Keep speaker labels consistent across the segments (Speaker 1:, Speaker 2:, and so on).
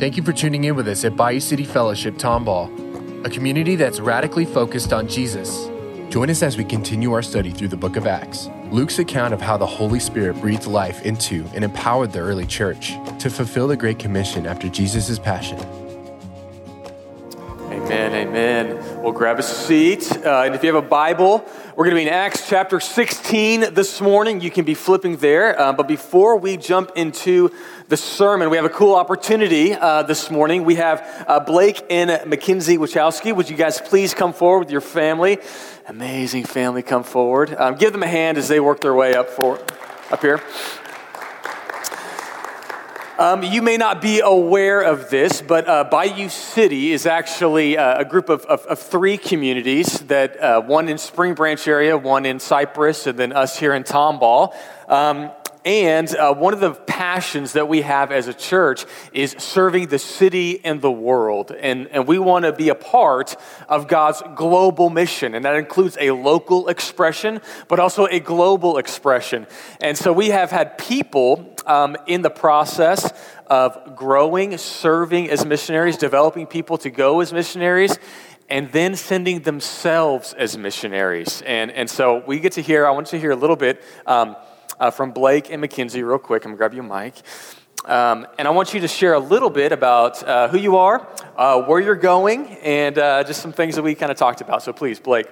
Speaker 1: Thank you for tuning in with us at Bayou City Fellowship Tomball, a community that's radically focused on Jesus. Join us as we continue our study through the book of Acts. Luke's account of how the Holy Spirit breathed life into and empowered the early church to fulfill the Great Commission after Jesus' passion.
Speaker 2: Amen, amen. Well, grab a seat. Uh, and if you have a Bible, we're going to be in Acts chapter 16 this morning. You can be flipping there. Uh, but before we jump into the sermon, we have a cool opportunity uh, this morning. We have uh, Blake and Mackenzie Wachowski. Would you guys please come forward with your family? Amazing family, come forward. Um, give them a hand as they work their way up for up here. Um, you may not be aware of this, but uh, Bayou City is actually uh, a group of, of, of, three communities that uh, one in Spring Branch area, one in Cypress, and then us here in Tomball. Um, and uh, one of the passions that we have as a church is serving the city and the world. And, and we want to be a part of God's global mission. And that includes a local expression, but also a global expression. And so we have had people um, in the process of growing, serving as missionaries, developing people to go as missionaries and then sending themselves as missionaries. And, and so we get to hear, I want to hear a little bit um, uh, from Blake and Mackenzie, real quick. I'm going to grab you a mic. Um, and I want you to share a little bit about uh, who you are, uh, where you're going, and uh, just some things that we kind of talked about. So please, Blake,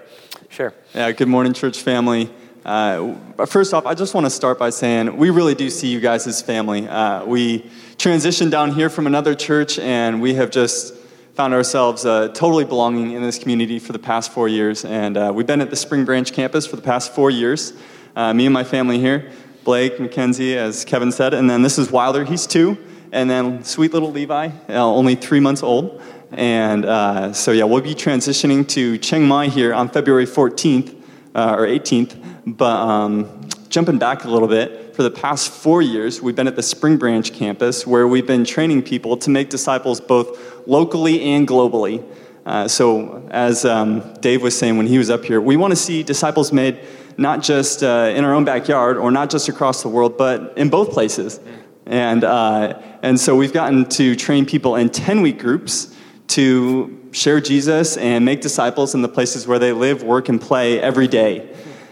Speaker 2: share.
Speaker 3: Yeah, good morning, church family. Uh, first off, I just want to start by saying we really do see you guys as family. Uh, we transitioned down here from another church, and we have just found ourselves uh, totally belonging in this community for the past four years. And we've been at the Spring Branch campus for the past four years. Uh, me and my family here, Blake, Mackenzie, as Kevin said, and then this is Wilder, he's two, and then sweet little Levi, uh, only three months old. And uh, so, yeah, we'll be transitioning to Chiang Mai here on February 14th uh, or 18th. But um, jumping back a little bit, for the past four years, we've been at the Spring Branch campus where we've been training people to make disciples both locally and globally. Uh, so, as um, Dave was saying when he was up here, we want to see disciples made not just uh, in our own backyard or not just across the world, but in both places. And, uh, and so we've gotten to train people in 10 week groups to share Jesus and make disciples in the places where they live, work, and play every day.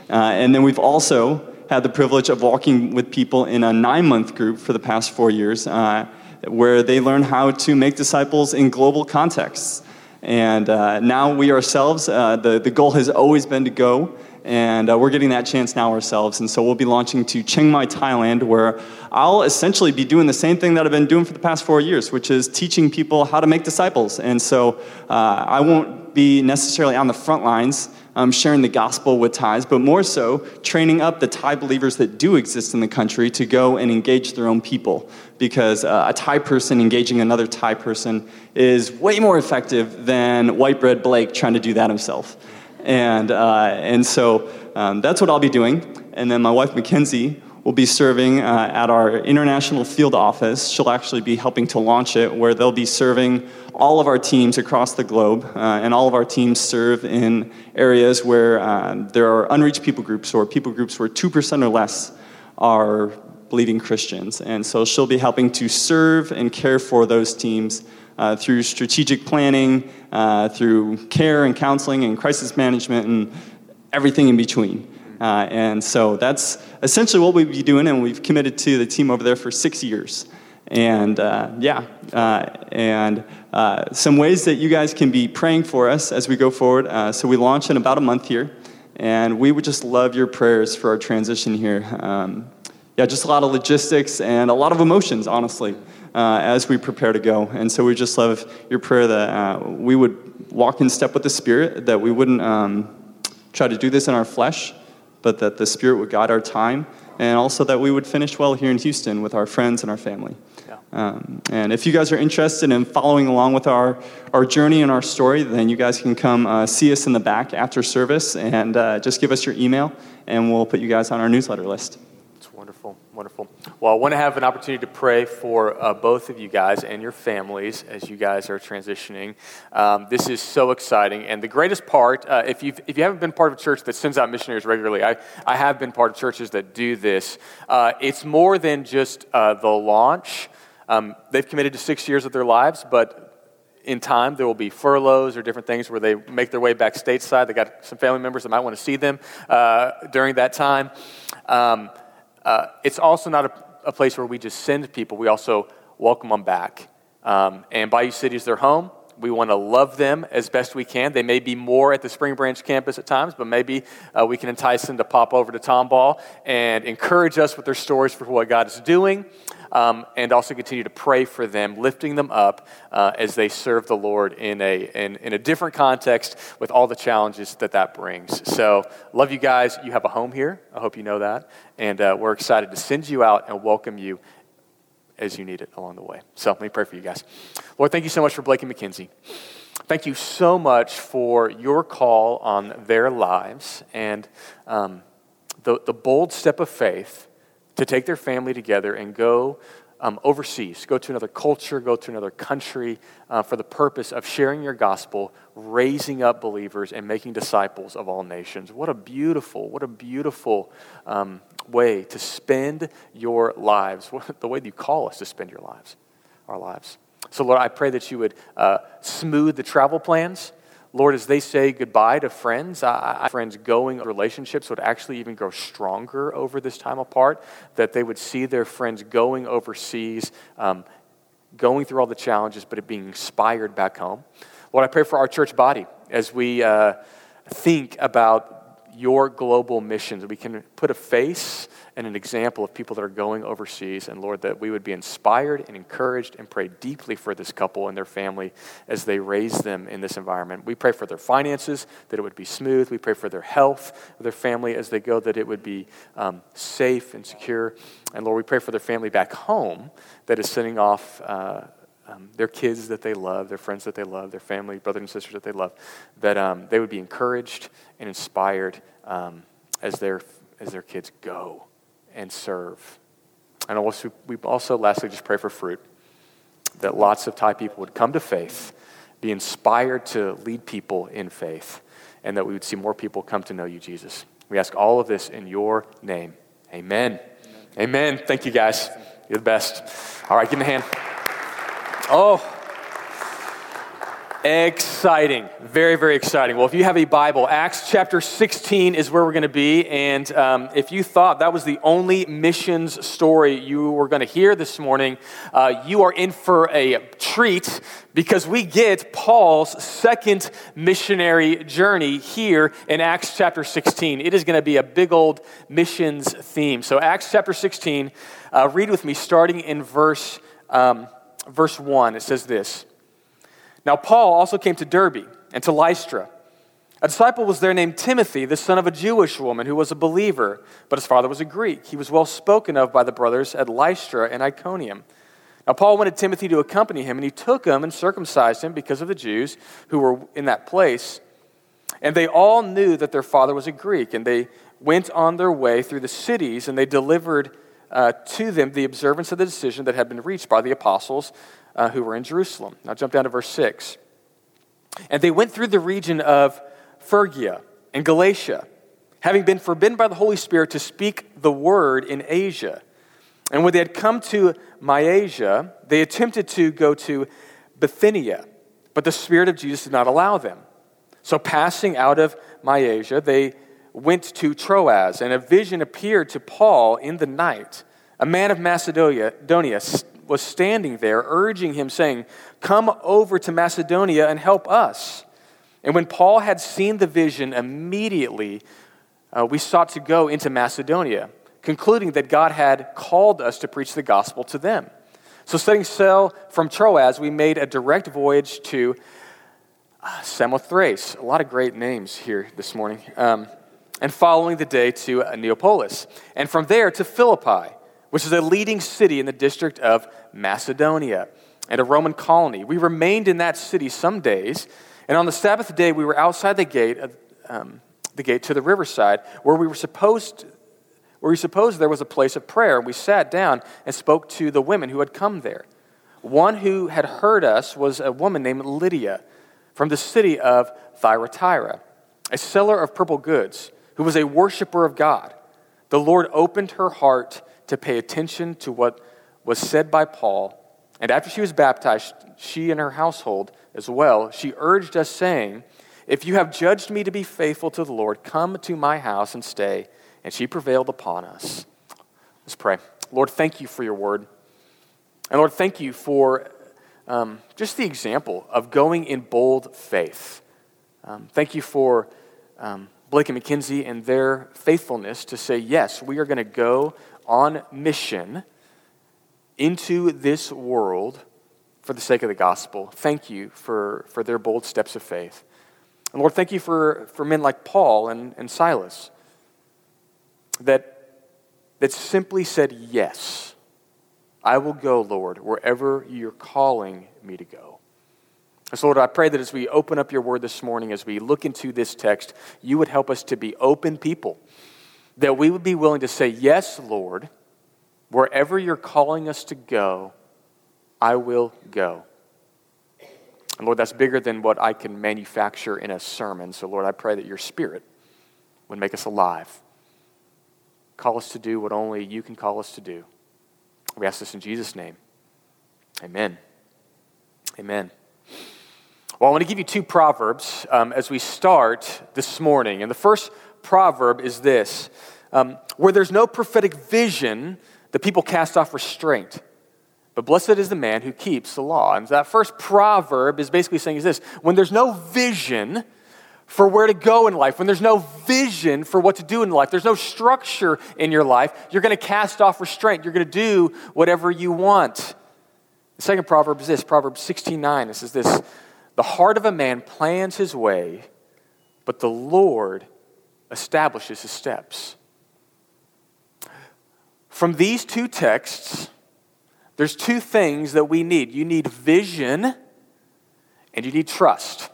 Speaker 3: Uh, and then we've also had the privilege of walking with people in a nine month group for the past four years uh, where they learn how to make disciples in global contexts. And uh, now we ourselves, uh, the, the goal has always been to go and uh, we're getting that chance now ourselves. And so we'll be launching to Chiang Mai, Thailand, where I'll essentially be doing the same thing that I've been doing for the past four years, which is teaching people how to make disciples. And so uh, I won't be necessarily on the front lines um, sharing the gospel with Thais, but more so training up the Thai believers that do exist in the country to go and engage their own people. Because uh, a Thai person engaging another Thai person is way more effective than white bread Blake trying to do that himself. And, uh, and so um, that's what I'll be doing. And then my wife, Mackenzie, will be serving uh, at our international field office. She'll actually be helping to launch it, where they'll be serving all of our teams across the globe. Uh, and all of our teams serve in areas where uh, there are unreached people groups or people groups where 2% or less are believing Christians. And so she'll be helping to serve and care for those teams uh, through strategic planning, uh, through care and counseling and crisis management and everything in between. Uh, and so that's essentially what we'll be doing, and we've committed to the team over there for six years. And uh, yeah, uh, and uh, some ways that you guys can be praying for us as we go forward. so we launch in about a month here, and we would just love your prayers for our transition here. Um, yeah, just a lot of logistics and a lot of emotions, honestly uh, as we prepare to go. And so we just love your prayer that uh, we would walk in step with the Spirit, that we wouldn't um, try to do this in our flesh, but that the Spirit would guide our time, and also that we would finish well here in Houston with our friends and our family. Yeah. Um, and if you guys are interested in following along with our, our journey and our story, then you guys can come uh, see us in the back after service and uh, just give us your email, and we'll put you guys on our newsletter list.
Speaker 2: Wonderful. Well, I want to have an opportunity to pray for uh, both of you guys and your families as you guys are transitioning. Um, this is so exciting. And the greatest part, uh, if, you've, if you haven't been part of a church that sends out missionaries regularly, I, I have been part of churches that do this. Uh, it's more than just uh, the launch Um, they've committed to six years of their lives, but in time there will be furloughs or different things where they make their way back stateside. They got some family members that might want to see them uh, during that time. Um, uh, it's also not a, a, place where we just send people, we also welcome them back. Um, and Bayou City is their home. We want to love them as best we can. They may be more at the Spring Branch campus at times, but maybe uh, we can entice them to pop over to Tomball and encourage us with their stories for what God is doing, um, and also continue to pray for them, lifting them up uh, as they serve the Lord in a, in, in a different context with all the challenges that that brings. So, love you guys. You have a home here. I hope you know that. And uh, we're excited to send you out and welcome you as you need it along the way. So let me pray for you guys. Lord, thank you so much for Blake and Mackenzie. Thank you so much for your call on their lives and um, the, the bold step of faith to take their family together and go um, overseas, go to another culture, go to another country uh, for the purpose of sharing your gospel, raising up believers, and making disciples of all nations. What a beautiful, what a beautiful um, way to spend your lives, the way that you call us to spend your lives, our lives. So, Lord, I pray that you would uh, smooth the travel plans. Lord, as they say goodbye to friends, I, I, friends going relationships would actually even grow stronger over this time apart, that they would see their friends going overseas, um, going through all the challenges, but it being inspired back home. Lord, I pray for our church body as we uh, think about your global missions. We can put a face and an example of people that are going overseas. And Lord, that we would be inspired and encouraged and pray deeply for this couple and their family as they raise them in this environment. We pray for their finances, that it would be smooth. We pray for their health, their family as they go, that it would be um, safe and secure. And Lord, we pray for their family back home that is sending off. Uh, um, their kids that they love, their friends that they love, their family, brothers and sisters that they love, that um, they would be encouraged and inspired um, as, their, as their kids go and serve. And also, we also, lastly, just pray for fruit, that lots of Thai people would come to faith, be inspired to lead people in faith, and that we would see more people come to know you, Jesus. We ask all of this in your name. Amen. Amen. Amen. Thank you, guys. You're the best. All right, give me a hand. Oh, exciting. Very, very exciting. Well, if you have a Bible, Acts chapter 16 is where we're going to be. And um, if you thought that was the only missions story you were going to hear this morning, uh, you are in for a treat because we get Paul's second missionary journey here in Acts chapter 16. It is going to be a big old missions theme. So, Acts chapter 16, uh, read with me starting in verse. Um, verse 1, it says this Now Paul also came to Derbe and to Lystra. A disciple was there named Timothy, the son of a Jewish woman who was a believer, but his father was a Greek. He was well spoken of by the brothers at Lystra and Iconium. Now, Paul wanted Timothy to accompany him, and he took him and circumcised him because of the Jews who were in that place. And they all knew that their father was a Greek, and they went on their way through the cities, and they delivered uh, to them the observance of the decision that had been reached by the apostles uh, who were in Jerusalem. Now, jump down to verse 6. And they went through the region of Phrygia and Galatia, having been forbidden by the Holy Spirit to speak the word in Asia. And when they had come to Mysia, they attempted to go to Bithynia, but the Spirit of Jesus did not allow them. So, passing out of Mysia, they went to Troas, and a vision appeared to Paul in the night. A man of Macedonia was standing there, urging him, saying, Come over to Macedonia and help us. And when Paul had seen the vision, immediately uh, we sought to go into Macedonia, concluding that God had called us to preach the gospel to them. So, setting sail from Troas, we made a direct voyage to uh, Samothrace. A lot of great names here this morning. Um, and following the day to Neapolis, and from there to Philippi, which is a leading city in the district of Macedonia and a Roman colony. We remained in that city some days, and on the Sabbath day we were outside the gate, of, um, the gate to the riverside, where we were supposed, where we supposed there was a place of prayer. We sat down and spoke to the women who had come there. One who had heard us was a woman named Lydia from the city of Thyatira, a seller of purple goods who was a worshiper of God, the Lord opened her heart to pay attention to what was said by Paul, And after she was baptized, she and her household as well, she urged us, saying, If you have judged me to be faithful to the Lord, come to my house and stay. And she prevailed upon us. Let's pray. Lord, thank you for your word. And Lord, thank you for um, just the example of going in bold faith. Um, thank you for um, Blake and Mackenzie and their faithfulness to say, yes, we are going to go on mission into this world for the sake of the gospel. Thank you for, for their bold steps of faith. And Lord, thank you for, for men like Paul and, and Silas that, that simply said, Yes, I will go, Lord, wherever you're calling me to go. And so, Lord, I pray that as we open up your word this morning, as we look into this text, you would help us to be open people, that we would be willing to say, Yes, Lord Wherever you're calling us to go, I will go. And Lord, that's bigger than what I can manufacture in a sermon. So, Lord, I pray that your spirit would make us alive. Call us to do what only you can call us to do. We ask this in Jesus' name. Amen. Amen. Well, I want to give you two proverbs um, as we start this morning. And the first proverb is this um, Where there's no prophetic vision, the people cast off restraint. But blessed is the man who keeps the law. And that first proverb is basically saying is this when there's no vision for where to go in life, when there's no vision for what to do in life, there's no structure in your life, you're going to cast off restraint. You're going to do whatever you want. The second proverb is this Proverbs 16 9. This is this The heart of a man plans his way, but the Lord establishes his steps. From these two texts, there's two things that we need you need vision and you need trust.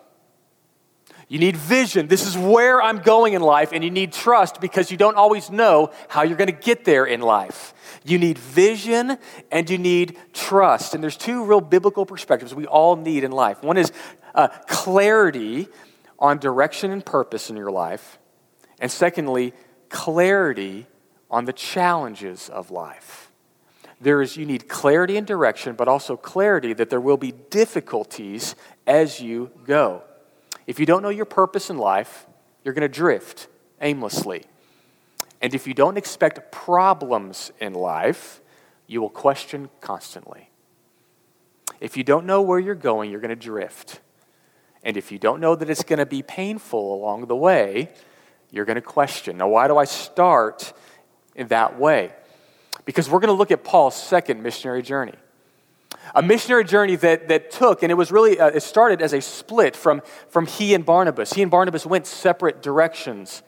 Speaker 2: You need vision. This is where I'm going in life, and you need trust because you don't always know how you're going to get there in life. You need vision and you need trust. And there's two real biblical perspectives we all need in life. One is uh, clarity on direction and purpose in your life, and secondly, clarity on the challenges of life. There is, you need clarity and direction, but also clarity that there will be difficulties as you go. If you don't know your purpose in life, you're going to drift aimlessly. And if you don't expect problems in life, you will question constantly. If you don't know where you're going, you're going to drift. And if you don't know that it's going to be painful along the way, you're going to question. Now, why do I start in that way. Because we're going to look at Paul's second missionary journey. A missionary journey that, that took, and it was really, uh, it started as a split from, from he and Barnabas. He and Barnabas went separate directions.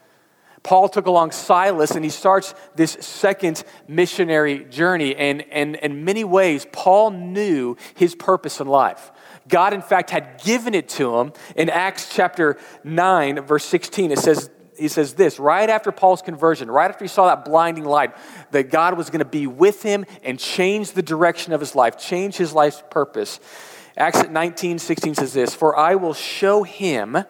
Speaker 2: Paul took along Silas and he starts this second missionary journey. And, and in many ways, Paul knew his purpose in life. God, in fact, had given it to him. In Acts chapter 9, verse 16, it says, he says this right after Paul's conversion, right after he saw that blinding light, that God was going to be with him and change the direction of his life, change his life's purpose. Acts 19, 16 says this For I will show him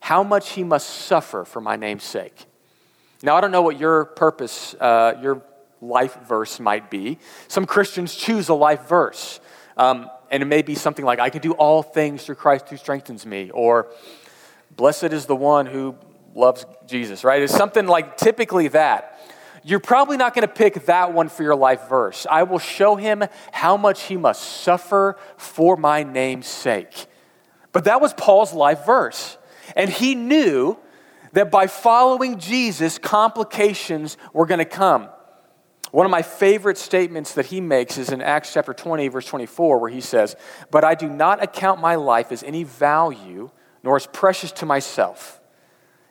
Speaker 2: how much he must suffer for my name's sake. Now, I don't know what your purpose, uh, your life verse might be. Some Christians choose a life verse. Um, and it may be something like, I can do all things through Christ who strengthens me, or blessed is the one who loves Jesus, right? It's something like typically that. You're probably not going to pick that one for your life verse. I will show him how much he must suffer for my name's sake. But that was Paul's life verse. And he knew that by following Jesus, complications were going to come. One of my favorite statements that he makes is in Acts chapter 20, verse 24, where he says, But I do not account my life as any value, nor as precious to myself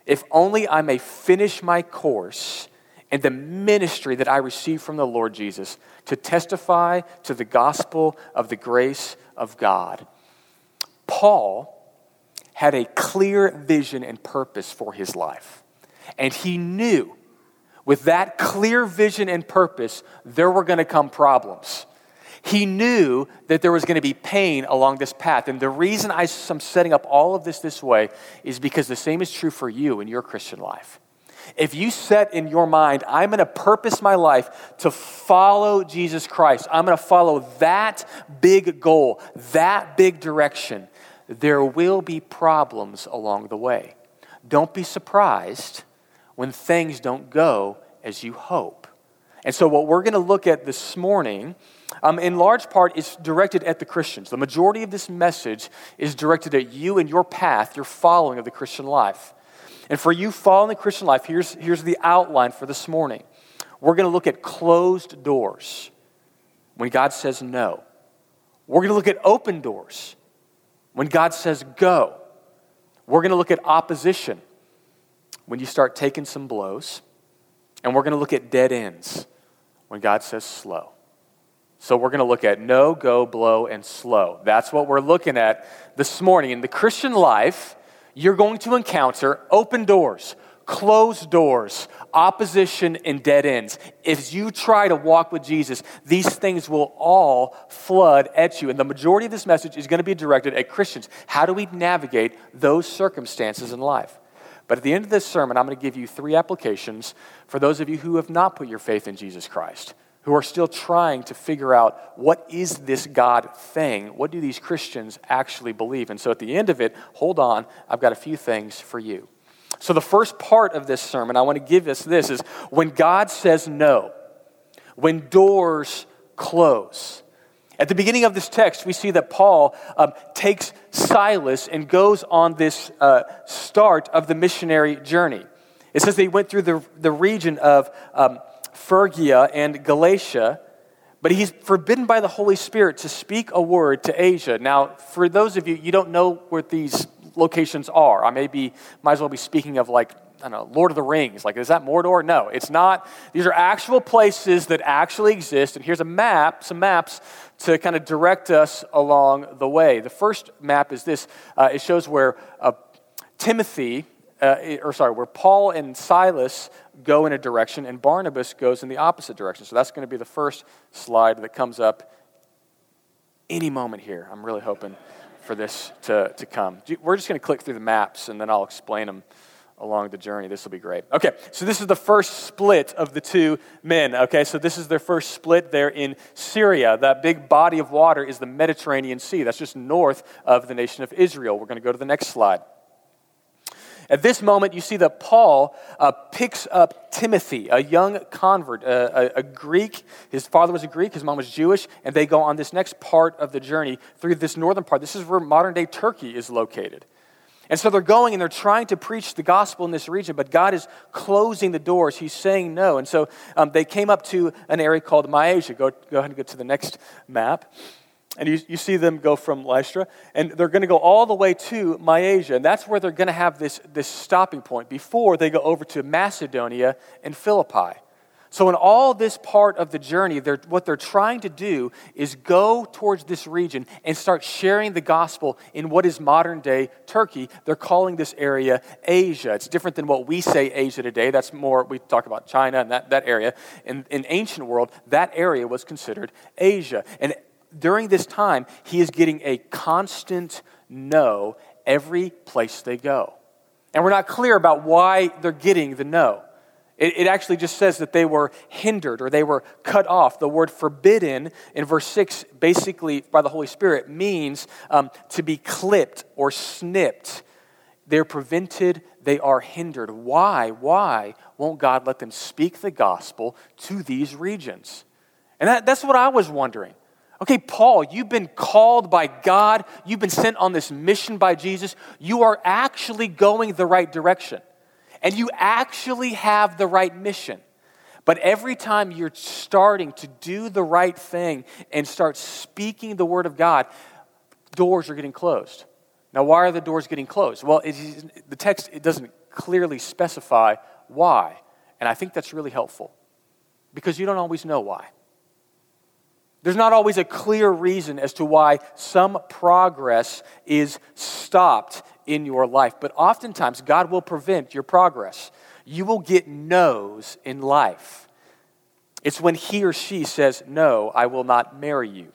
Speaker 2: if only I may finish my course and the ministry that I received from the Lord Jesus to testify to the gospel of the grace of God. Paul had a clear vision and purpose for his life. And he knew with that clear vision and purpose, there were going to come problems. He knew that there was going to be pain along this path. And the reason I'm setting up all of this this way is because the same is true for you in your Christian life. If you set in your mind, I'm going to purpose my life to follow Jesus Christ, I'm going to follow that big goal, that big direction, there will be problems along the way. Don't be surprised when things don't go as you hope. And so, what we're going to look at this morning, um, in large part, is directed at the Christians. The majority of this message is directed at you and your path, your following of the Christian life. And for you following the Christian life, here's, here's the outline for this morning. We're going to look at closed doors when God says no. We're going to look at open doors when God says go. We're going to look at opposition when you start taking some blows. And we're going to look at dead ends when God says slow. So we're going to look at no, go, blow, and slow. That's what we're looking at this morning. In the Christian life, you're going to encounter open doors, closed doors, opposition, and dead ends. If you try to walk with Jesus, these things will all flood at you. And the majority of this message is going to be directed at Christians. How do we navigate those circumstances in life? But at the end of this sermon, I'm going to give you three applications for those of you who have not put your faith in Jesus Christ, who are still trying to figure out what is this God thing? What do these Christians actually believe? And so at the end of it, hold on, I've got a few things for you. So the first part of this sermon, I want to give us this is when God says no, when doors close. At the beginning of this text, we see that Paul um, takes Silas and goes on this uh, start of the missionary journey. It says they went through the, the region of um, Phrygia and Galatia, but he's forbidden by the Holy Spirit to speak a word to Asia. Now, for those of you, you don't know where these locations are. I may be, might as well be speaking of like I don't know, Lord of the Rings. Like, is that Mordor? No, it's not. These are actual places that actually exist. And here's a map, some maps to kind of direct us along the way. The first map is this uh, it shows where uh, Timothy, uh, or sorry, where Paul and Silas go in a direction and Barnabas goes in the opposite direction. So that's going to be the first slide that comes up any moment here. I'm really hoping for this to, to come. We're just going to click through the maps and then I'll explain them along the journey. This will be great. Okay, so this is the first split of the two men. Okay, so this is their first split there in Syria. That big body of water is the Mediterranean Sea. That's just north of the nation of Israel. We're going to go to the next slide. At this moment, you see that Paul uh, picks up Timothy, a young convert, a, a, Greek. His father was a Greek, his mom was Jewish, and they go on this next part of the journey through this northern part. This is where modern day Turkey is located. And so they're going and they're trying to preach the gospel in this region, but God is closing the doors. He's saying no. And so um, they came up to an area called Mysia. Go, go ahead and go to the next map. And you, you see them go from Lystra, and they're going to go all the way to Mysia. And that's where they're going to have this, this stopping point before they go over to Macedonia and Philippi. So, in all this part of the journey, they're, what they're trying to do is go towards this region and start sharing the gospel in what is modern day Turkey. They're calling this area Asia. It's different than what we say Asia today. That's more, we talk about China and that, that area. In, in ancient world, that area was considered Asia. And during this time, he is getting a constant no every place they go. And we're not clear about why they're getting the no. It, it, actually just says that they were hindered or they were cut off. The word forbidden in verse 6, basically by the Holy Spirit, means um, to be clipped or snipped. They're prevented, they are hindered. Why? Why won't God let them speak the gospel to these regions? And that, that's what I was wondering. Okay, Paul, you've been called by God, you've been sent on this mission by Jesus, you are actually going the right direction and you actually have the right mission. But every time you're starting to do the right thing and start speaking the word of God, doors are getting closed. Now, why are the doors getting closed? Well, the text it doesn't clearly specify why. And I think that's really helpful because you don't always know why. There's not always a clear reason as to why some progress is stopped in your life, but oftentimes God will prevent your progress. You will get no's in life. It's when he or she says, No, I will not marry you.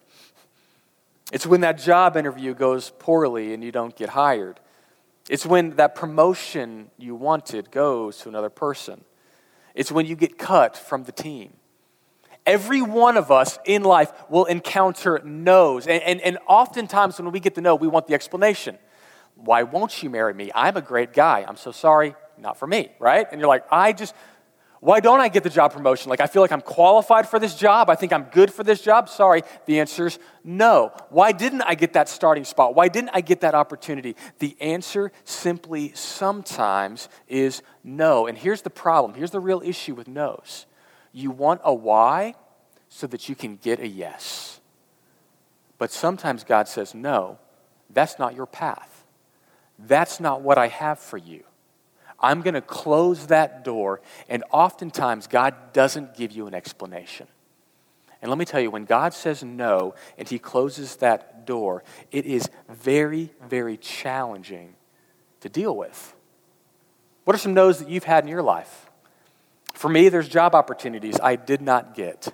Speaker 2: It's when that job interview goes poorly and you don't get hired. It's when that promotion you wanted goes to another person. It's when you get cut from the team. Every one of us in life will encounter no's. And, and, and oftentimes when we get the no, we want the explanation. Why won't you marry me? I'm a great guy. I'm so sorry. Not for me, right? And you're like, I just, why don't I get the job promotion? Like, I feel like I'm qualified for this job. I think I'm good for this job. Sorry. The answer is no. Why didn't I get that starting spot? Why didn't I get that opportunity? The answer simply sometimes is no. And here's the problem here's the real issue with no's you want a why so that you can get a yes. But sometimes God says, no, that's not your path. That's not what I have for you. I'm going to close that door. And oftentimes, God doesn't give you an explanation. And let me tell you, when God says no and He closes that door, it is very, very challenging to deal with. What are some no's that you've had in your life? For me, there's job opportunities I did not get.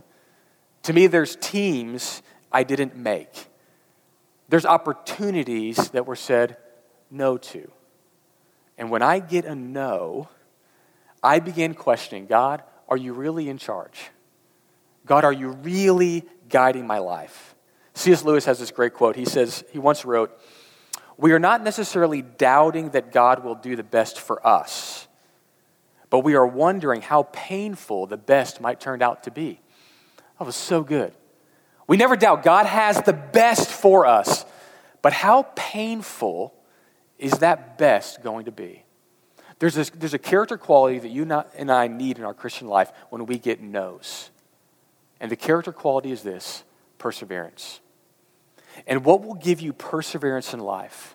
Speaker 2: To me, there's teams I didn't make. There's opportunities that were said no to. And when I get a no, I begin questioning God, are you really in charge? God, are you really guiding my life? C.S. Lewis has this great quote. He says, he once wrote, We are not necessarily doubting that God will do the best for us but we are wondering how painful the best might turn out to be. That was so good. We never doubt God has the best for us, but how painful is that best going to be? There's, this, there's a character quality that you not, and I need in our Christian life when we get no's. And the character quality is this perseverance. And what will give you perseverance in life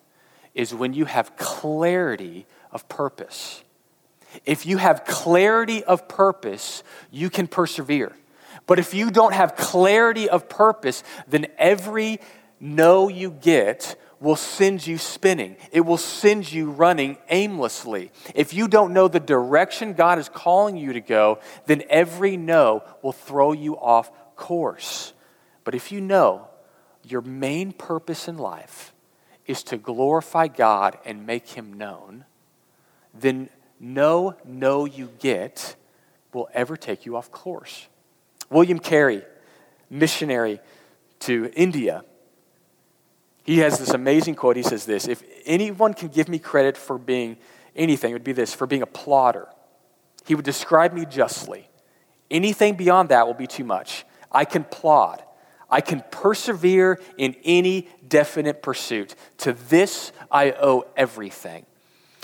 Speaker 2: is when you have clarity of purpose. If you have clarity of purpose, you can persevere. But if you don't have clarity of purpose, then every no you get will send you spinning. It will send you running aimlessly. If you don't know the direction God is calling you to go, then every no will throw you off course. But if you know your main purpose in life is to glorify God and make Him known, then no no you get will ever take you off course. William Carey, missionary to India, he has this amazing quote. He says this If anyone can give me credit for being anything, it would be this for being a plodder. He would describe me justly. Anything beyond that will be too much. I can plod. I can persevere in any definite pursuit. To this I owe everything.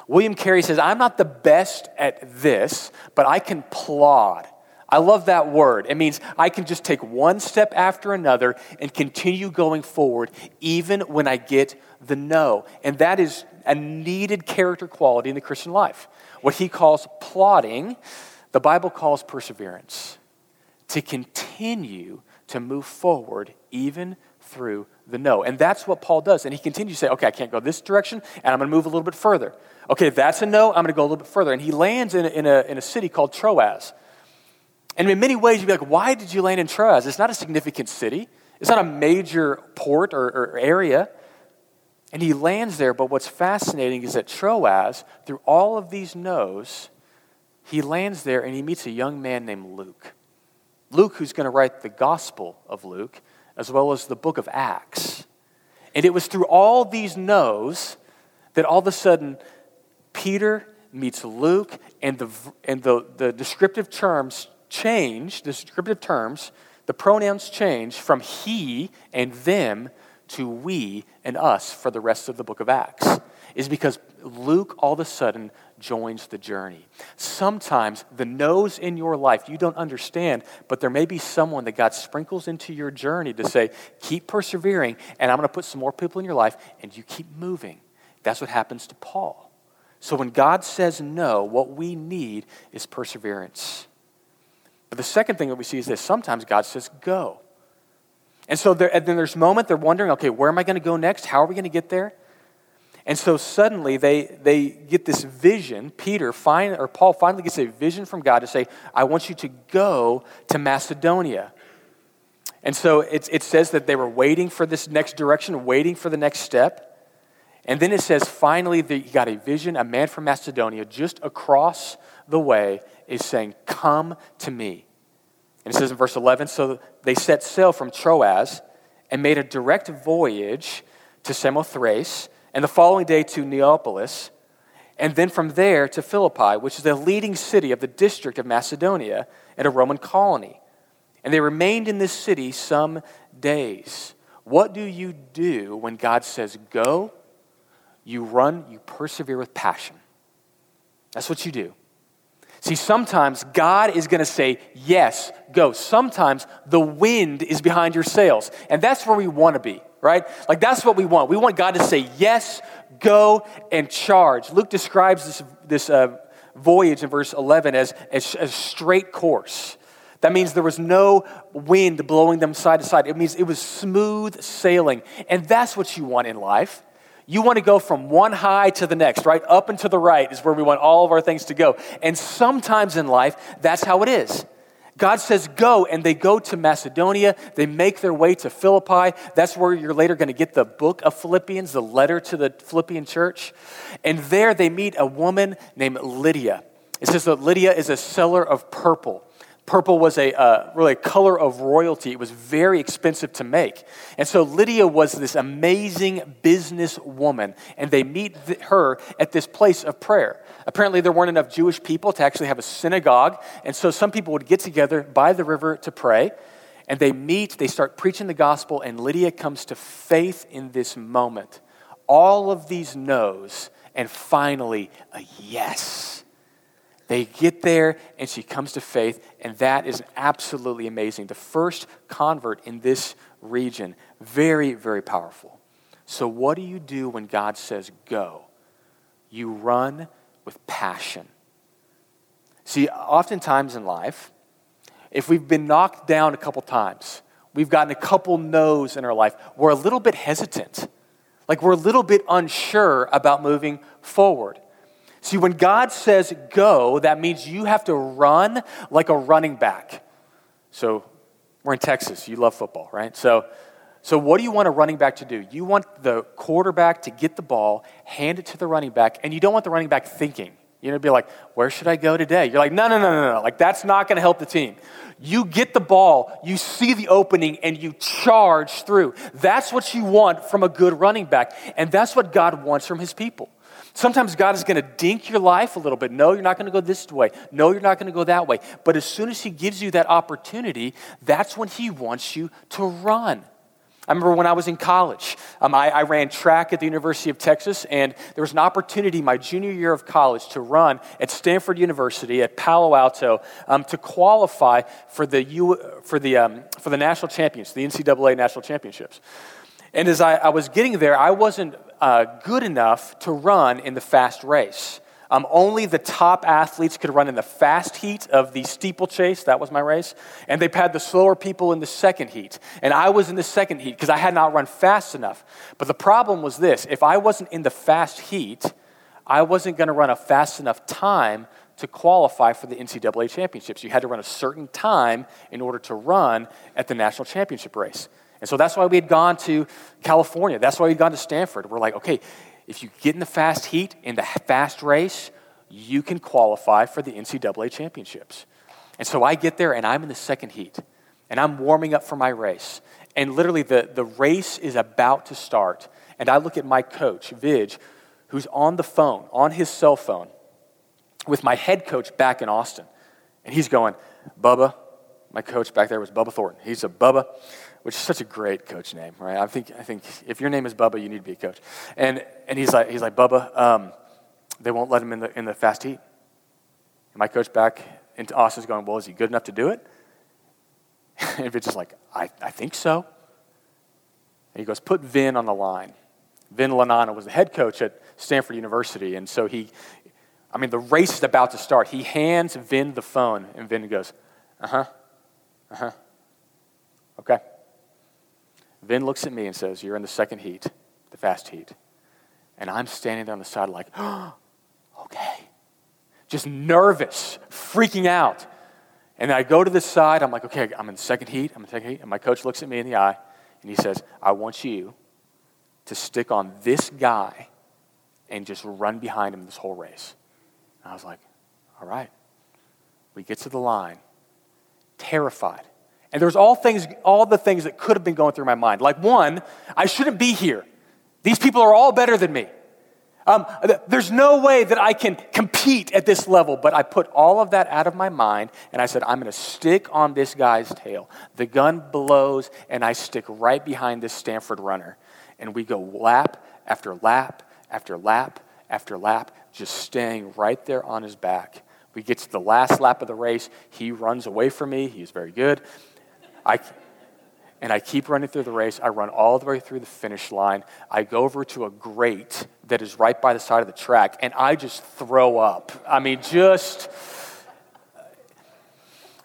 Speaker 2: William Carey says, I'm not the best at this, but I can plod. I love that word. It means I can just take one step after another and continue going forward, even when I get the no. And that is a needed character quality in the Christian life. What he calls plodding, the Bible calls perseverance. To continue to move forward, even through the no. And that's what Paul does. And he continues to say, okay, I can't go this direction, and I'm going to move a little bit further. Okay, that's a no, I'm going to go a little bit further. And he lands in a, in, a, in a city called Troas. And in many ways, you'd be like, why did you land in Troas? It's not a significant city, it's not a major port or, or area. And he lands there, but what's fascinating is that Troas, through all of these no's, he lands there and he meets a young man named Luke. Luke, who's going to write the Gospel of Luke, as well as the book of Acts. And it was through all these no's that all of a sudden Peter meets Luke, and the, and the, the descriptive terms change, the descriptive terms, the pronouns change from he and them to we and us for the rest of the book of Acts. Is because Luke all of a sudden joins the journey. Sometimes the no's in your life you don't understand, but there may be someone that God sprinkles into your journey to say, keep persevering, and I'm going to put some more people in your life, and you keep moving. That's what happens to Paul. So when God says no, what we need is perseverance. But the second thing that we see is this sometimes God says go. And so there, and then there's a moment they're wondering, okay, where am I going to go next? How are we going to get there? And so suddenly they, they get this vision. Peter find, or Paul finally gets a vision from God to say, I want you to go to Macedonia. And so it, it says that they were waiting for this next direction, waiting for the next step. And then it says, finally, that he got a vision. A man from Macedonia, just across the way, is saying, Come to me. And it says in verse 11 So they set sail from Troas and made a direct voyage to Samothrace, and the following day to Neapolis, and then from there to Philippi, which is the leading city of the district of Macedonia and a Roman colony. And they remained in this city some days. What do you do when God says go? You run, you persevere with passion. That's what you do. See, sometimes God is going to say, Yes, go. Sometimes the wind is behind your sails. And that's where we want to be, right? Like, that's what we want. We want God to say, Yes, go and charge. Luke describes this, this uh, voyage in verse 11 as, as a straight course. That means there was no wind blowing them side to side. It means it was smooth sailing. And that's what you want in life. You want to go from one high to the next, right? Up and to the right is where we want all of our things to go. And sometimes in life, that's how it is. God says go, and they go to Macedonia. They make their way to Philippi. That's where you're later going to get the book of Philippians, the letter to the Philippian church. And there they meet a woman named Lydia. It says that Lydia is a seller of purple. Purple was a uh, really a color of royalty. It was very expensive to make. And so Lydia was this amazing business woman, and they meet th- her at this place of prayer. Apparently, there weren't enough Jewish people to actually have a synagogue, and so some people would get together by the river to pray. And they meet, they start preaching the gospel, and Lydia comes to faith in this moment. All of these no's, and finally, a yes. They get there and she comes to faith, and that is absolutely amazing. The first convert in this region. Very, very powerful. So, what do you do when God says go? You run with passion. See, oftentimes in life, if we've been knocked down a couple times, we've gotten a couple no's in our life, we're a little bit hesitant. Like we're a little bit unsure about moving forward. See, when God says go, that means you have to run like a running back. So, we're in Texas. You love football, right? So, so what do you want a running back to do? You want the quarterback to get the ball, hand it to the running back, and you don't want the running back thinking. You know, be like, where should I go today? You're like, no, no, no, no, no. Like, that's not going to help the team. You get the ball, you see the opening, and you charge through. That's what you want from a good running back. And that's what God wants from his people. Sometimes God is going to dink your life a little bit. No, you're not going to go this way. No, you're not going to go that way. But as soon as He gives you that opportunity, that's when He wants you to run. I remember when I was in college, um, I, I, ran track at the University of Texas, and there was an opportunity my junior year of college to run at Stanford University at Palo Alto um, to qualify for the, U, for, the, um, for the national champions, the NCAA national championships. And as I, I was getting there, I wasn't uh, good enough to run in the fast race. Um, only the top athletes could run in the fast heat of the steeplechase. That was my race. And they had the slower people in the second heat. And I was in the second heat because I had not run fast enough. But the problem was this if I wasn't in the fast heat, I wasn't going to run a fast enough time to qualify for the NCAA championships. You had to run a certain time in order to run at the national championship race. And so that's why we had gone to California. That's why we'd gone to Stanford. We're like, okay, if you get in the fast heat, in the fast race, you can qualify for the NCAA championships. And so I get there and I'm in the second heat and I'm warming up for my race. And literally, the, the race is about to start. And I look at my coach, Vidge, who's on the phone, on his cell phone, with my head coach back in Austin. And he's going, Bubba, my coach back there was Bubba Thornton. He's a Bubba which is such a great coach name, right? I think, I think if your name is Bubba, you need to be a coach. And, and he's, like, he's like, Bubba, um, they won't let him in the, in the fast heat. And my coach back into Austin's going, well, is he good enough to do it? and Vince is like, I, I think so. And he goes, put Vin on the line. Vin Lananna was the head coach at Stanford University. And so he, I mean, the race is about to start. He hands Vin the phone, and Vin goes, uh huh, uh huh. Okay. Vin looks at me and says, You're in the second heat, the fast heat. And I'm standing there on the side, like, oh, okay. Just nervous, freaking out. And I go to the side, I'm like, okay, I'm in second heat, I'm in second heat. And my coach looks at me in the eye and he says, I want you to stick on this guy and just run behind him this whole race. And I was like, all right. We get to the line, terrified. And there's all things, all the things that could have been going through my mind. Like one, I shouldn't be here. These people are all better than me. Um, there's no way that I can compete at this level, but I put all of that out of my mind and I said, I'm going to stick on this guy's tail. The gun blows and I stick right behind this Stanford runner. And we go lap after lap after lap after lap, just staying right there on his back. We get to the last lap of the race. He runs away from me. He's very good. I, and I keep running through the race. I run all the way through the finish line. I go over to a grate that is right by the side of the track, and I just throw up. I mean, just.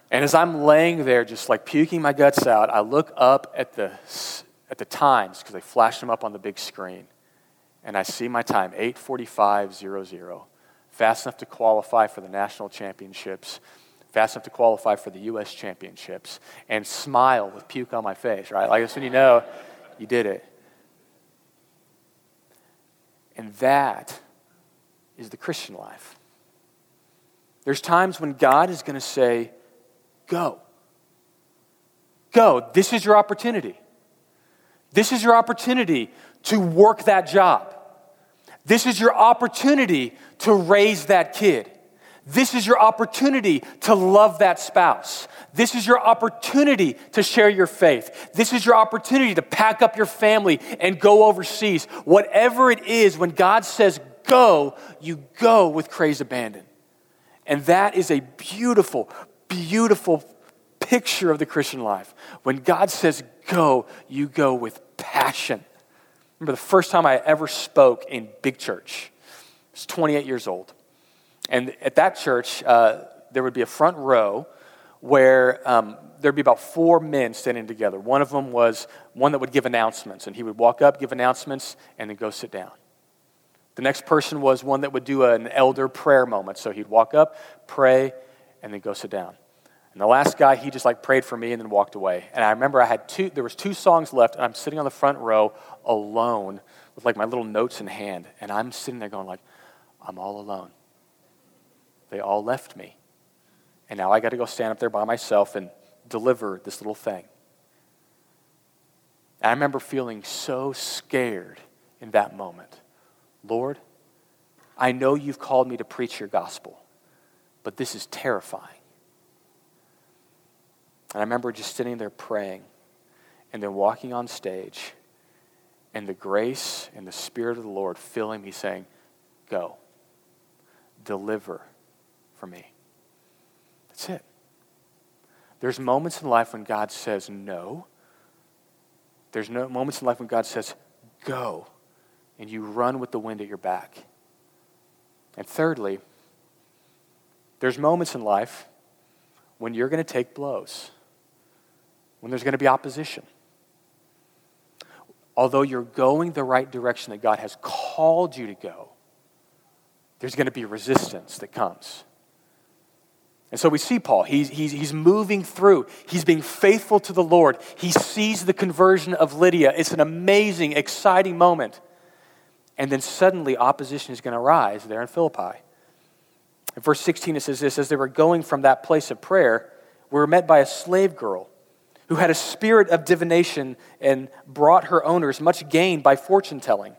Speaker 2: And as I'm laying there, just like puking my guts out, I look up at the, at the times because they flash them up on the big screen. And I see my time, 8:45:00, Fast enough to qualify for the national championships fast enough to qualify for the U.S. championships and smile with puke on my face, right? Like that's when you know you did it. And that is the Christian life. There's times when God is going to say, Go. Go. This is your opportunity. This is your opportunity to work that job. This is your opportunity to raise that kid. This is your opportunity to love that spouse. This is your opportunity to share your faith. This is your opportunity to pack up your family and go overseas. Whatever it is, when God says go, you go with crazed abandon. And that is a beautiful, beautiful picture of the Christian life. When God says go, you go with passion. Remember the first time I ever spoke in big church. I was 28 years old. And at that church, uh, there would be a front row where um, there'd be about four men standing together. One of them was one that would give announcements, and he would walk up, give announcements, and then go sit down. The next person was one that would do an elder prayer moment. So he'd walk up, pray, and then go sit down. And the last guy, he just like prayed for me and then walked away. And I remember I had two, there was two songs left, and I'm sitting on the front row alone with like my little notes in hand. And I'm sitting there going like, I'm all alone. They all left me. And now I got to go stand up there by myself and deliver this little thing. And I remember feeling so scared in that moment. Lord, I know you've called me to preach your gospel, but this is terrifying. And I remember just sitting there praying and then walking on stage and the grace and the Spirit of the Lord filling me, saying, Go, deliver for me. That's it. There's moments in life when God says no. There's no moments in life when God says go, and you run with the wind at your back. And thirdly, there's moments in life when you're going to take blows, when there's going to be opposition. Although you're going the right direction that God has called you to go, there's going to be resistance that comes. And so we see Paul. He's, he's, he's moving through. He's being faithful to the Lord. He sees the conversion of Lydia. It's an amazing, exciting moment. And then suddenly opposition is going to rise there in Philippi. In verse 16, it says this As they were going from that place of prayer, we were met by a slave girl who had a spirit of divination and brought her owners much gain by fortune telling.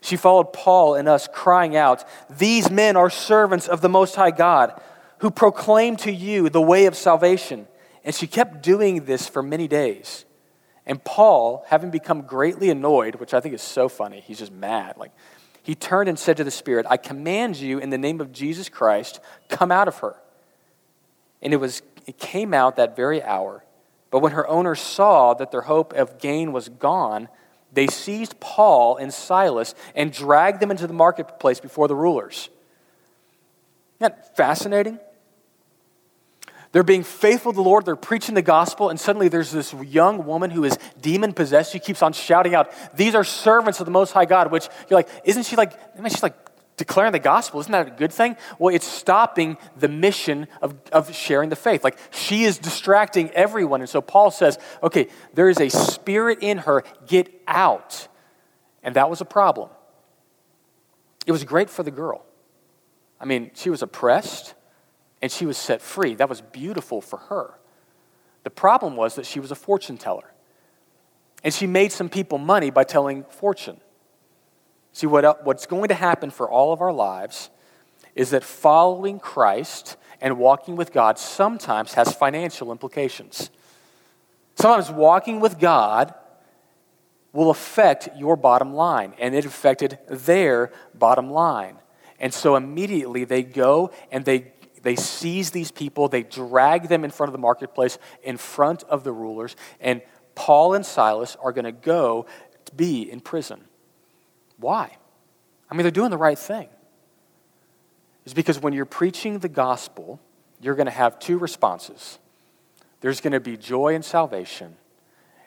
Speaker 2: She followed Paul and us, crying out, These men are servants of the Most High God who proclaimed to you the way of salvation. And she kept doing this for many days. And Paul, having become greatly annoyed, which I think is so funny, he's just mad. Like, he turned and said to the Spirit, I command you in the name of Jesus Christ, come out of her. And it, was, it came out that very hour. But when her owners saw that their hope of gain was gone, they seized Paul and Silas and dragged them into the marketplace before the rulers. Isn't that fascinating? They're being faithful to the Lord, they're preaching the gospel, and suddenly there's this young woman who is demon possessed. She keeps on shouting out, These are servants of the Most High God, which you're like, Isn't she like, I mean, she's like declaring the gospel. Isn't that a good thing? Well, it's stopping the mission of, of sharing the faith. Like, she is distracting everyone. And so Paul says, Okay, there is a spirit in her, get out. And that was a problem. It was great for the girl. I mean, she was oppressed and she was set free. That was beautiful for her. The problem was that she was a fortune teller. And she made some people money by telling fortune. See, what, what's going to happen for all of our lives is that following Christ and walking with God sometimes has financial implications. Sometimes walking with God will affect your bottom line, and it affected their bottom line. And so immediately they go and they, they seize these people, they drag them in front of the marketplace, in front of the rulers, and Paul and Silas are going to go to be in prison. Why? I mean, they're doing the right thing. It's because when you're preaching the gospel, you're going to have two responses there's going to be joy and salvation,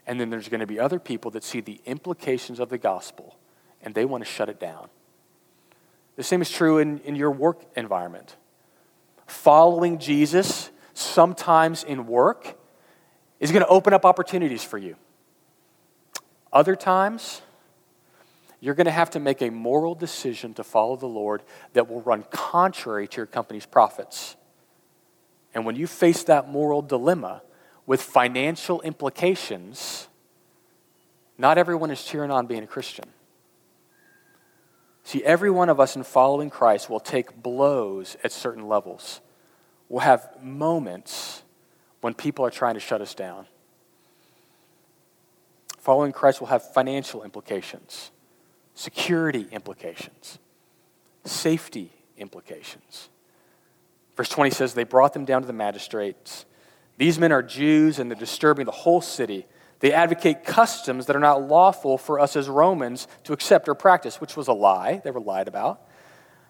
Speaker 2: and then there's going to be other people that see the implications of the gospel and they want to shut it down. The same is true in, in your work environment. Following Jesus, sometimes in work, is going to open up opportunities for you. Other times, you're going to have to make a moral decision to follow the Lord that will run contrary to your company's profits. And when you face that moral dilemma with financial implications, not everyone is cheering on being a Christian. See, every one of us in following Christ will take blows at certain levels. We'll have moments when people are trying to shut us down. Following Christ will have financial implications, security implications, safety implications. Verse 20 says, They brought them down to the magistrates. These men are Jews and they're disturbing the whole city. They advocate customs that are not lawful for us as Romans to accept or practice, which was a lie. They were lied about.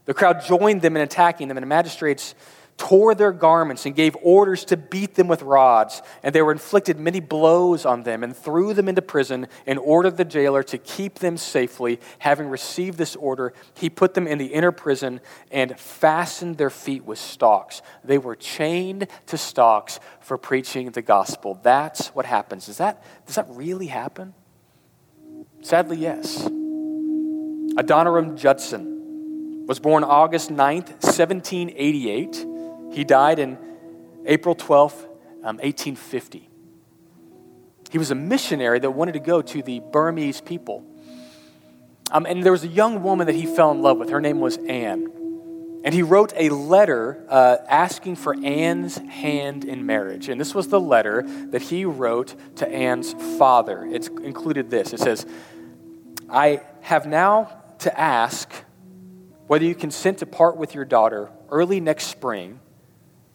Speaker 2: The crowd joined them in attacking them, and the magistrates tore their garments and gave orders to beat them with rods. And they were inflicted many blows on them and threw them into prison and ordered the jailer to keep them safely. Having received this order, he put them in the inner prison and fastened their feet with stocks. They were chained to stocks for preaching the gospel. That's what happens. Does that, does that really happen? Sadly, yes. Adoniram Judson was born August 9th, 1788 he died in April 12th, um, 1850. He was a missionary that wanted to go to the Burmese people. Um, and there was a young woman that he fell in love with. Her name was Ann. And he wrote a letter uh, asking for Ann's hand in marriage. And this was the letter that he wrote to Ann's father. It's included this it says, I have now to ask whether you consent to part with your daughter early next spring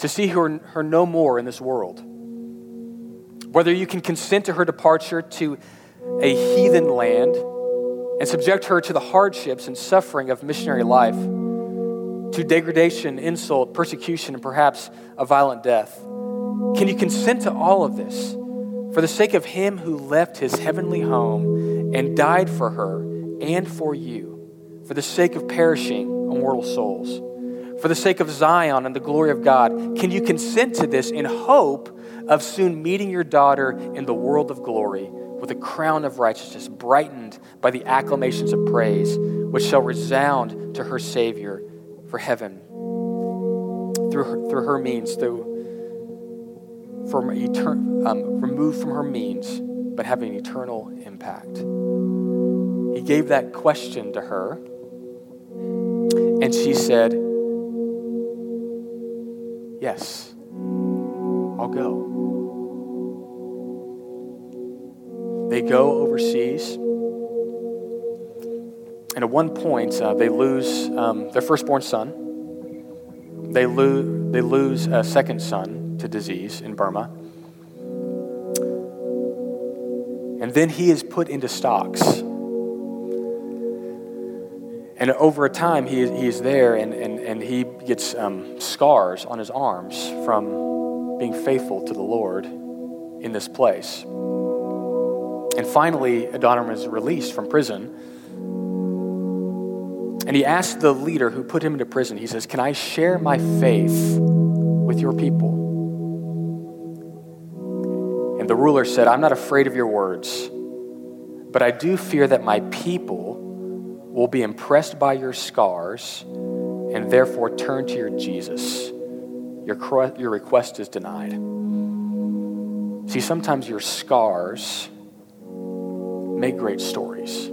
Speaker 2: to see her, her no more in this world. Whether you can consent to her departure to a heathen land and subject her to the hardships and suffering of missionary life, to degradation, insult, persecution, and perhaps a violent death. Can you consent to all of this for the sake of him who left his heavenly home and died for her and for you, for the sake of perishing immortal souls? For the sake of Zion and the glory of God? Can you consent to this in hope of soon meeting your daughter in the world of glory with a crown of righteousness brightened by the acclamations of praise, which shall resound to her Savior for heaven through her, through her means, through from etern- um, removed from her means, but having eternal impact? He gave that question to her, and she said, Yes, I'll go. They go overseas. And at one point, uh, they lose um, their firstborn son. They, lo- they lose a second son to disease in Burma. And then he is put into stocks and over time, he is, he is there and, and, and he gets um, scars on his arms from being faithful to the Lord in this place. And finally, Adoniram is released from prison. And he asks the leader who put him into prison, he says, Can I share my faith with your people? And the ruler said, I'm not afraid of your words, but I do fear that my people will be impressed by your scars and therefore turn to your Jesus your, your request is denied. See, sometimes your scars make great stories.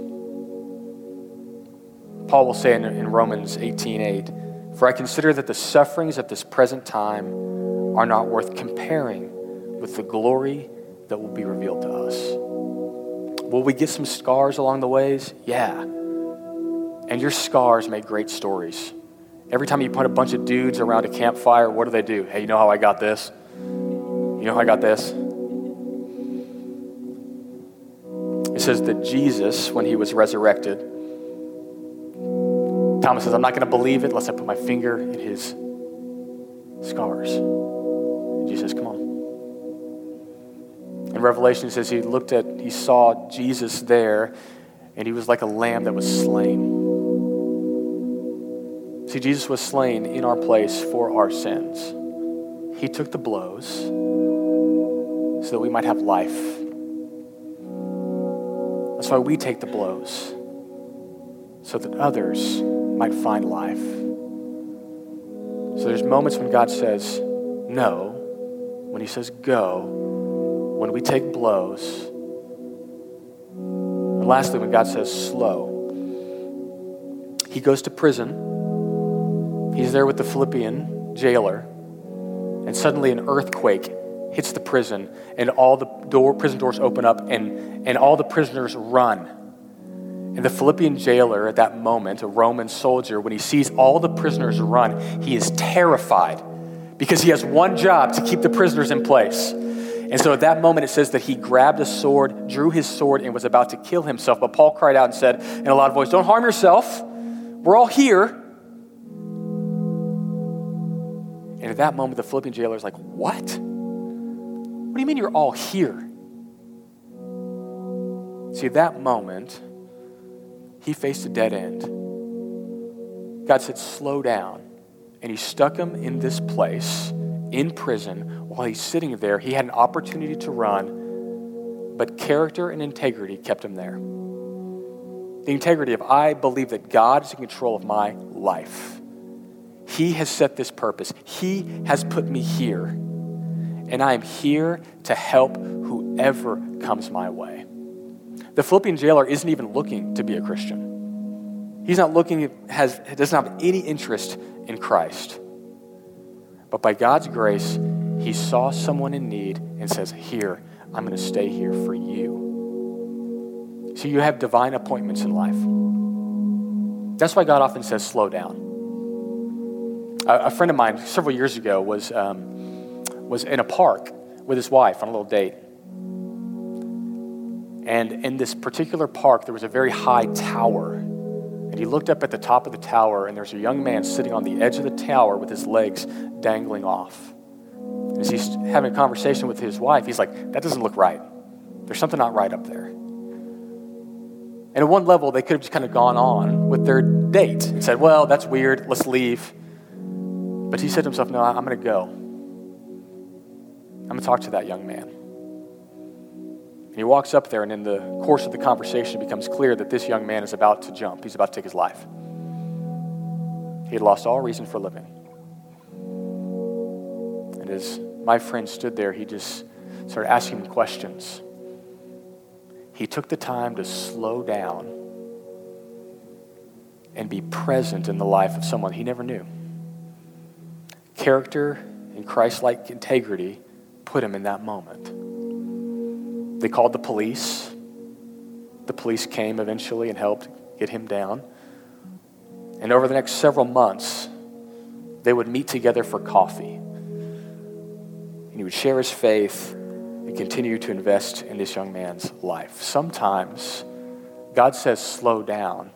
Speaker 2: Paul will say in, in Romans 18 8, For I consider that the sufferings of this present time are not worth comparing with the glory that will be revealed to us. Will we get some scars along the ways? Yeah. And your scars make great stories. Every time you put a bunch of dudes around a campfire, what do they do? Hey, you know how I got this? You know how I got this? It says that Jesus, when he was resurrected, Thomas says, I'm not going to believe it unless I put my finger in his scars. And Jesus Come on. In Revelation, it says he looked at, he saw Jesus there, and he was like a lamb that was slain. See, Jesus was slain in our place for our sins. He took the blows so that we might have life. That's why we take the blows, so that others might find life. So there's moments when God says no, when He says go, when we take blows. And lastly, when God says slow, He goes to prison He's there with the Philippian jailer, and suddenly an earthquake hits the prison, and all the door, prison doors open up, and, and all the prisoners run. And the Philippian jailer at that moment, a Roman soldier, when he sees all the prisoners run, he is terrified because he has one job to keep the prisoners in place. And so at that moment, it says that he grabbed a sword, drew his sword, and was about to kill himself. But Paul cried out and said in a loud voice, Don't harm yourself. We're all here. And at that moment, the Philippian jailer is like, What? What do you mean you're all here? See, at that moment, he faced a dead end. God said, Slow down. And he stuck him in this place, in prison, while he's sitting there. He had an opportunity to run, but character and integrity kept him there. The integrity of, I believe that God is in control of my life. He has set this purpose. He has put me here. And I am here to help whoever comes my way. The Philippian jailer isn't even looking to be a Christian. He's not looking, has, doesn't have any interest in Christ. But by God's grace, he saw someone in need and says, Here, I'm going to stay here for you. So you have divine appointments in life. That's why God often says, Slow down a, a friend of mine several years ago was, um, was in a park with his wife on a little date. And in this particular park, there was a very high tower. And he looked up at the top of the tower, and there's a young man sitting on the edge of the tower with his legs dangling off. As he's having a conversation with his wife, he's like, That doesn't look right. There's something not right up there. And at one level, they could have just kind of gone on with their date and said, Well, that's weird. Let's leave. But he said to himself, No, I'm going to go. I'm going to talk to that young man. And he walks up there, and in the course of the conversation, it becomes clear that this young man is about to jump. He's about to take his life. He had lost all reason for living. And as my friend stood there, he just started asking him questions. He took the time to slow down and be present in the life of someone he never knew character and Christ like integrity put him in that moment. They called the police. The police came eventually and helped get him down. And over the next several months, they would meet together for coffee. And he would share his faith and continue to invest in this young man's life. Sometimes God says, slow down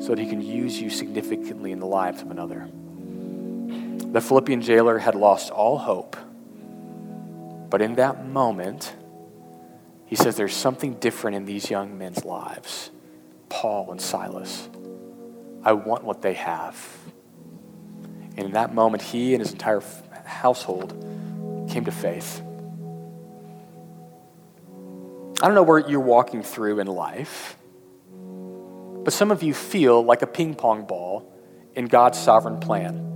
Speaker 2: so that he can use you significantly in the lives of another. The Philippian jailer had lost all hope. But in that moment, he says there's something different in these young men's lives Paul and Silas. I want what they have. And in that moment, he and his entire household came to faith. I don't know where you're walking through in life, but some of you feel like a ping pong ball in God's sovereign plan.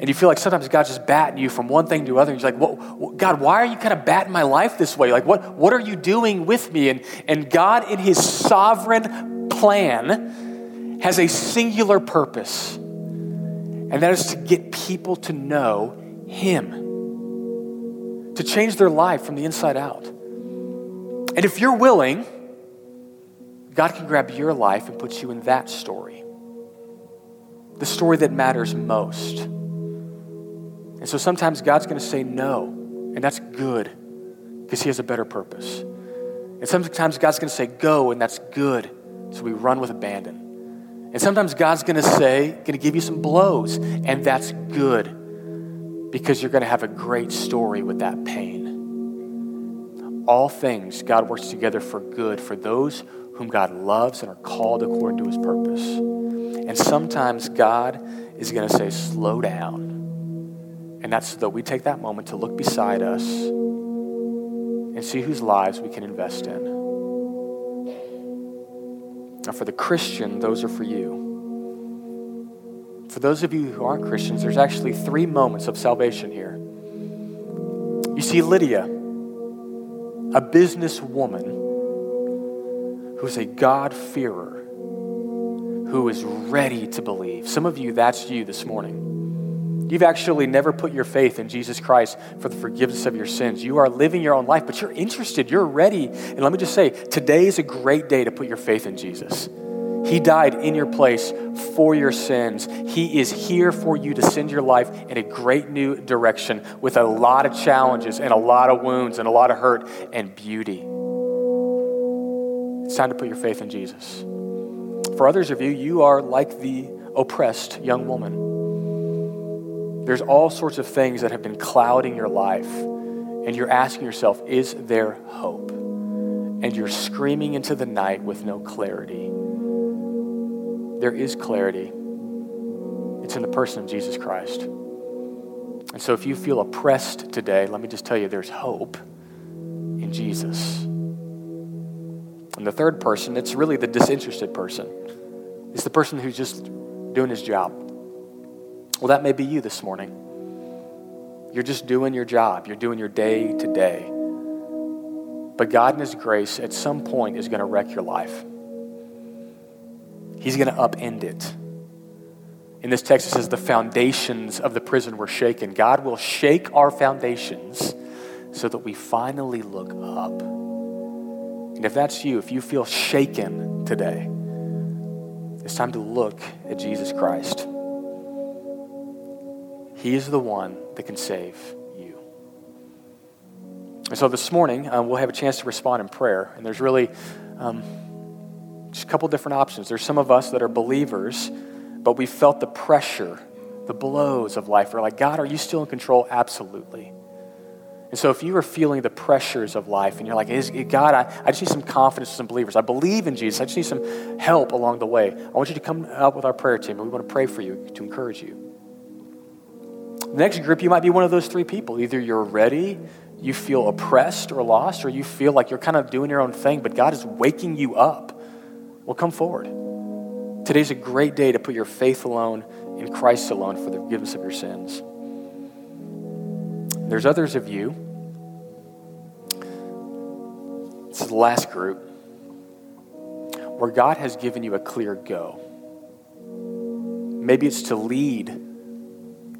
Speaker 2: And you feel like sometimes God's just batting you from one thing to other. And you're like, well, God, why are you kind of batting my life this way? Like, what, what are you doing with me? And, and God, in his sovereign plan, has a singular purpose. And that is to get people to know him, to change their life from the inside out. And if you're willing, God can grab your life and put you in that story, the story that matters most. And so sometimes God's going to say no, and that's good because He has a better purpose. And sometimes God's going to say go, and that's good. So we run with abandon. And sometimes God's going to say, going to give you some blows, and that's good because you're going to have a great story with that pain. All things, God works together for good for those whom God loves and are called according to his purpose. And sometimes God is going to say, slow down. And that's so that we take that moment to look beside us and see whose lives we can invest in. Now, for the Christian, those are for you. For those of you who aren't Christians, there's actually three moments of salvation here. You see, Lydia, a businesswoman who's a God-fearer, who is ready to believe. Some of you, that's you this morning. You've actually never put your faith in Jesus Christ for the forgiveness of your sins. You are living your own life, but you're interested, you're ready. And let me just say, today is a great day to put your faith in Jesus. He died in your place for your sins. He is here for you to send your life in a great new direction with a lot of challenges and a lot of wounds and a lot of hurt and beauty. It's time to put your faith in Jesus. For others of you, you are like the oppressed young woman. There's all sorts of things that have been clouding your life, and you're asking yourself, is there hope? And you're screaming into the night with no clarity there is clarity. It's in the person of Jesus Christ. And so if you feel oppressed today, let me just tell you there's hope in Jesus. And the third person, it's really the disinterested person. It's the person who's just doing his job. Well, that may be you this morning. You're just doing your job, you're doing your day to day. But God in His grace at some point is going to wreck your life. He's going to upend it. In this text, it says the foundations of the prison were shaken. God will shake our foundations so that we finally look up. And if that's you, if you feel shaken today, it's time to look at Jesus Christ. He is the one that can save you. And so this morning, um, we'll have a chance to respond in prayer. And there's really. Um, just a couple different options. There's some of us that are believers, but we felt the pressure, the blows of life. We're like, God, are you still in control? Absolutely. And so if you are feeling the pressures of life and you're like, God, I, I just need some confidence some believers. I believe in Jesus. I just need some help along the way. I want you to come up with our prayer team and we want to pray for you to encourage you. The next group, you might be one of those three people. Either you're ready, you feel oppressed or lost, or you feel like you're kind of doing your own thing, but God is waking you up well, come forward. Today's a great day to put your faith alone in Christ alone for the forgiveness of your sins. There's others of you. This is the last group where God has given you a clear go. Maybe it's to lead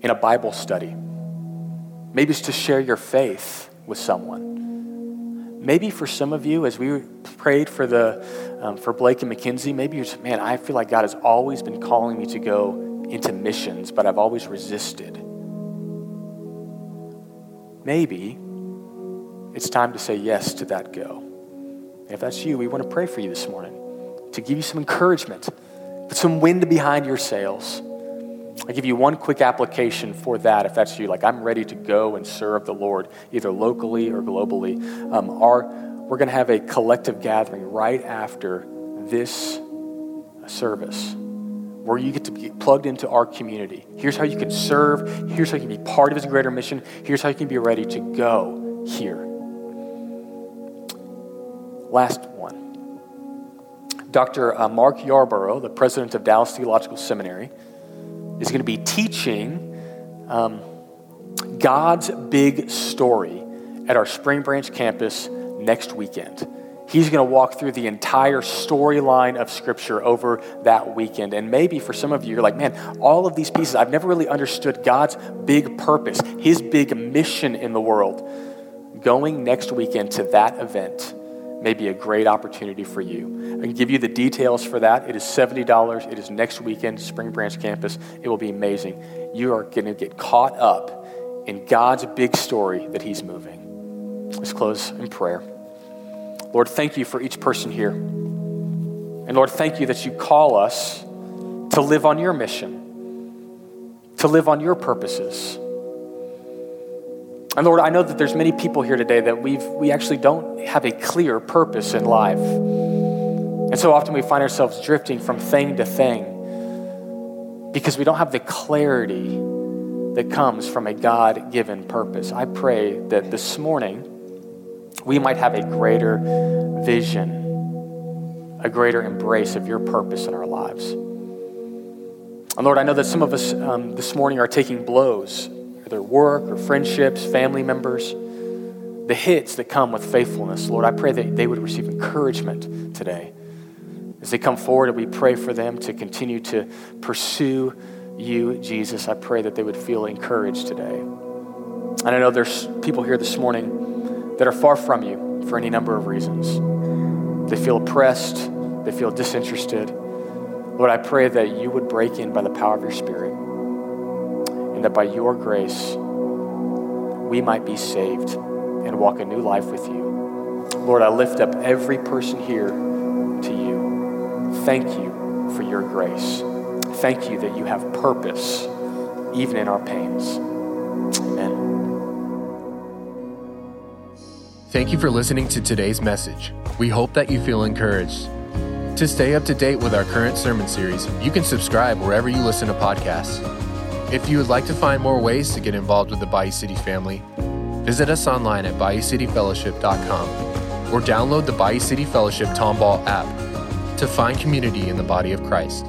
Speaker 2: in a Bible study. Maybe it's to share your faith with someone. Maybe for some of you, as we prayed for the um, for Blake and Mackenzie, maybe you're just, man, I feel like God has always been calling me to go into missions, but I've always resisted. Maybe it's time to say yes to that go. if that's you, we want to pray for you this morning to give you some encouragement, put some wind behind your sails. I give you one quick application for that if that's you. Like, I'm ready to go and serve the Lord, either locally or globally. Um, our we're going to have a collective gathering right after this service where you get to be plugged into our community. Here's how you can serve. Here's how you can be part of his greater mission. Here's how you can be ready to go here. Last one. Dr. Uh, Mark Yarbrough, the president of Dallas Theological Seminary, is going to be teaching um, God's big story at our Spring Branch campus next weekend. He's going to walk through the entire storyline of Scripture over that weekend. And maybe for some of you, you're like, man, all of these pieces, I've never really understood God's big purpose, His big mission in the world. Going next weekend to that event may be a great opportunity for you. I can give you the details for that. It is $70. It is next weekend, Spring Branch campus. It will be amazing. You are going to get caught up in God's big story that He's moving. Let's close in prayer. Lord, thank you for each person here. And Lord, thank you that you call us to live on your mission, to live on your purposes. And Lord, I know that there's many people here today that we've, we actually don't have a clear purpose in life. And so often we find ourselves drifting from thing to thing because we don't have the clarity that comes from a God given purpose. I pray that this morning, we might have a greater vision, a greater embrace of your purpose in our lives. And Lord, I know that some of us um, this morning are taking blows, whether work or friendships, family members, the hits that come with faithfulness. Lord, I pray that they would receive encouragement today. As they come forward and we pray for them to continue to pursue you, Jesus, I pray that they would feel encouraged today. And I know there's people here this morning that are far from you for any number of reasons. They feel oppressed, they feel disinterested. Lord, I pray that you would break in by the power of your Spirit, and that by your grace, we might be saved and walk a new life with you. Lord, I lift up every person here to you. Thank you for your grace. Thank you that you have purpose even in our pains. Amen.
Speaker 1: Thank you for listening to today's message. We hope that you feel encouraged. To stay up to date with our current sermon series, you can subscribe wherever you listen to podcasts. If you would like to find more ways to get involved with the Bayou City family, visit us online at bayoucityfellowship.com or download the Bayou City Fellowship Tomball app to find community in the body of Christ.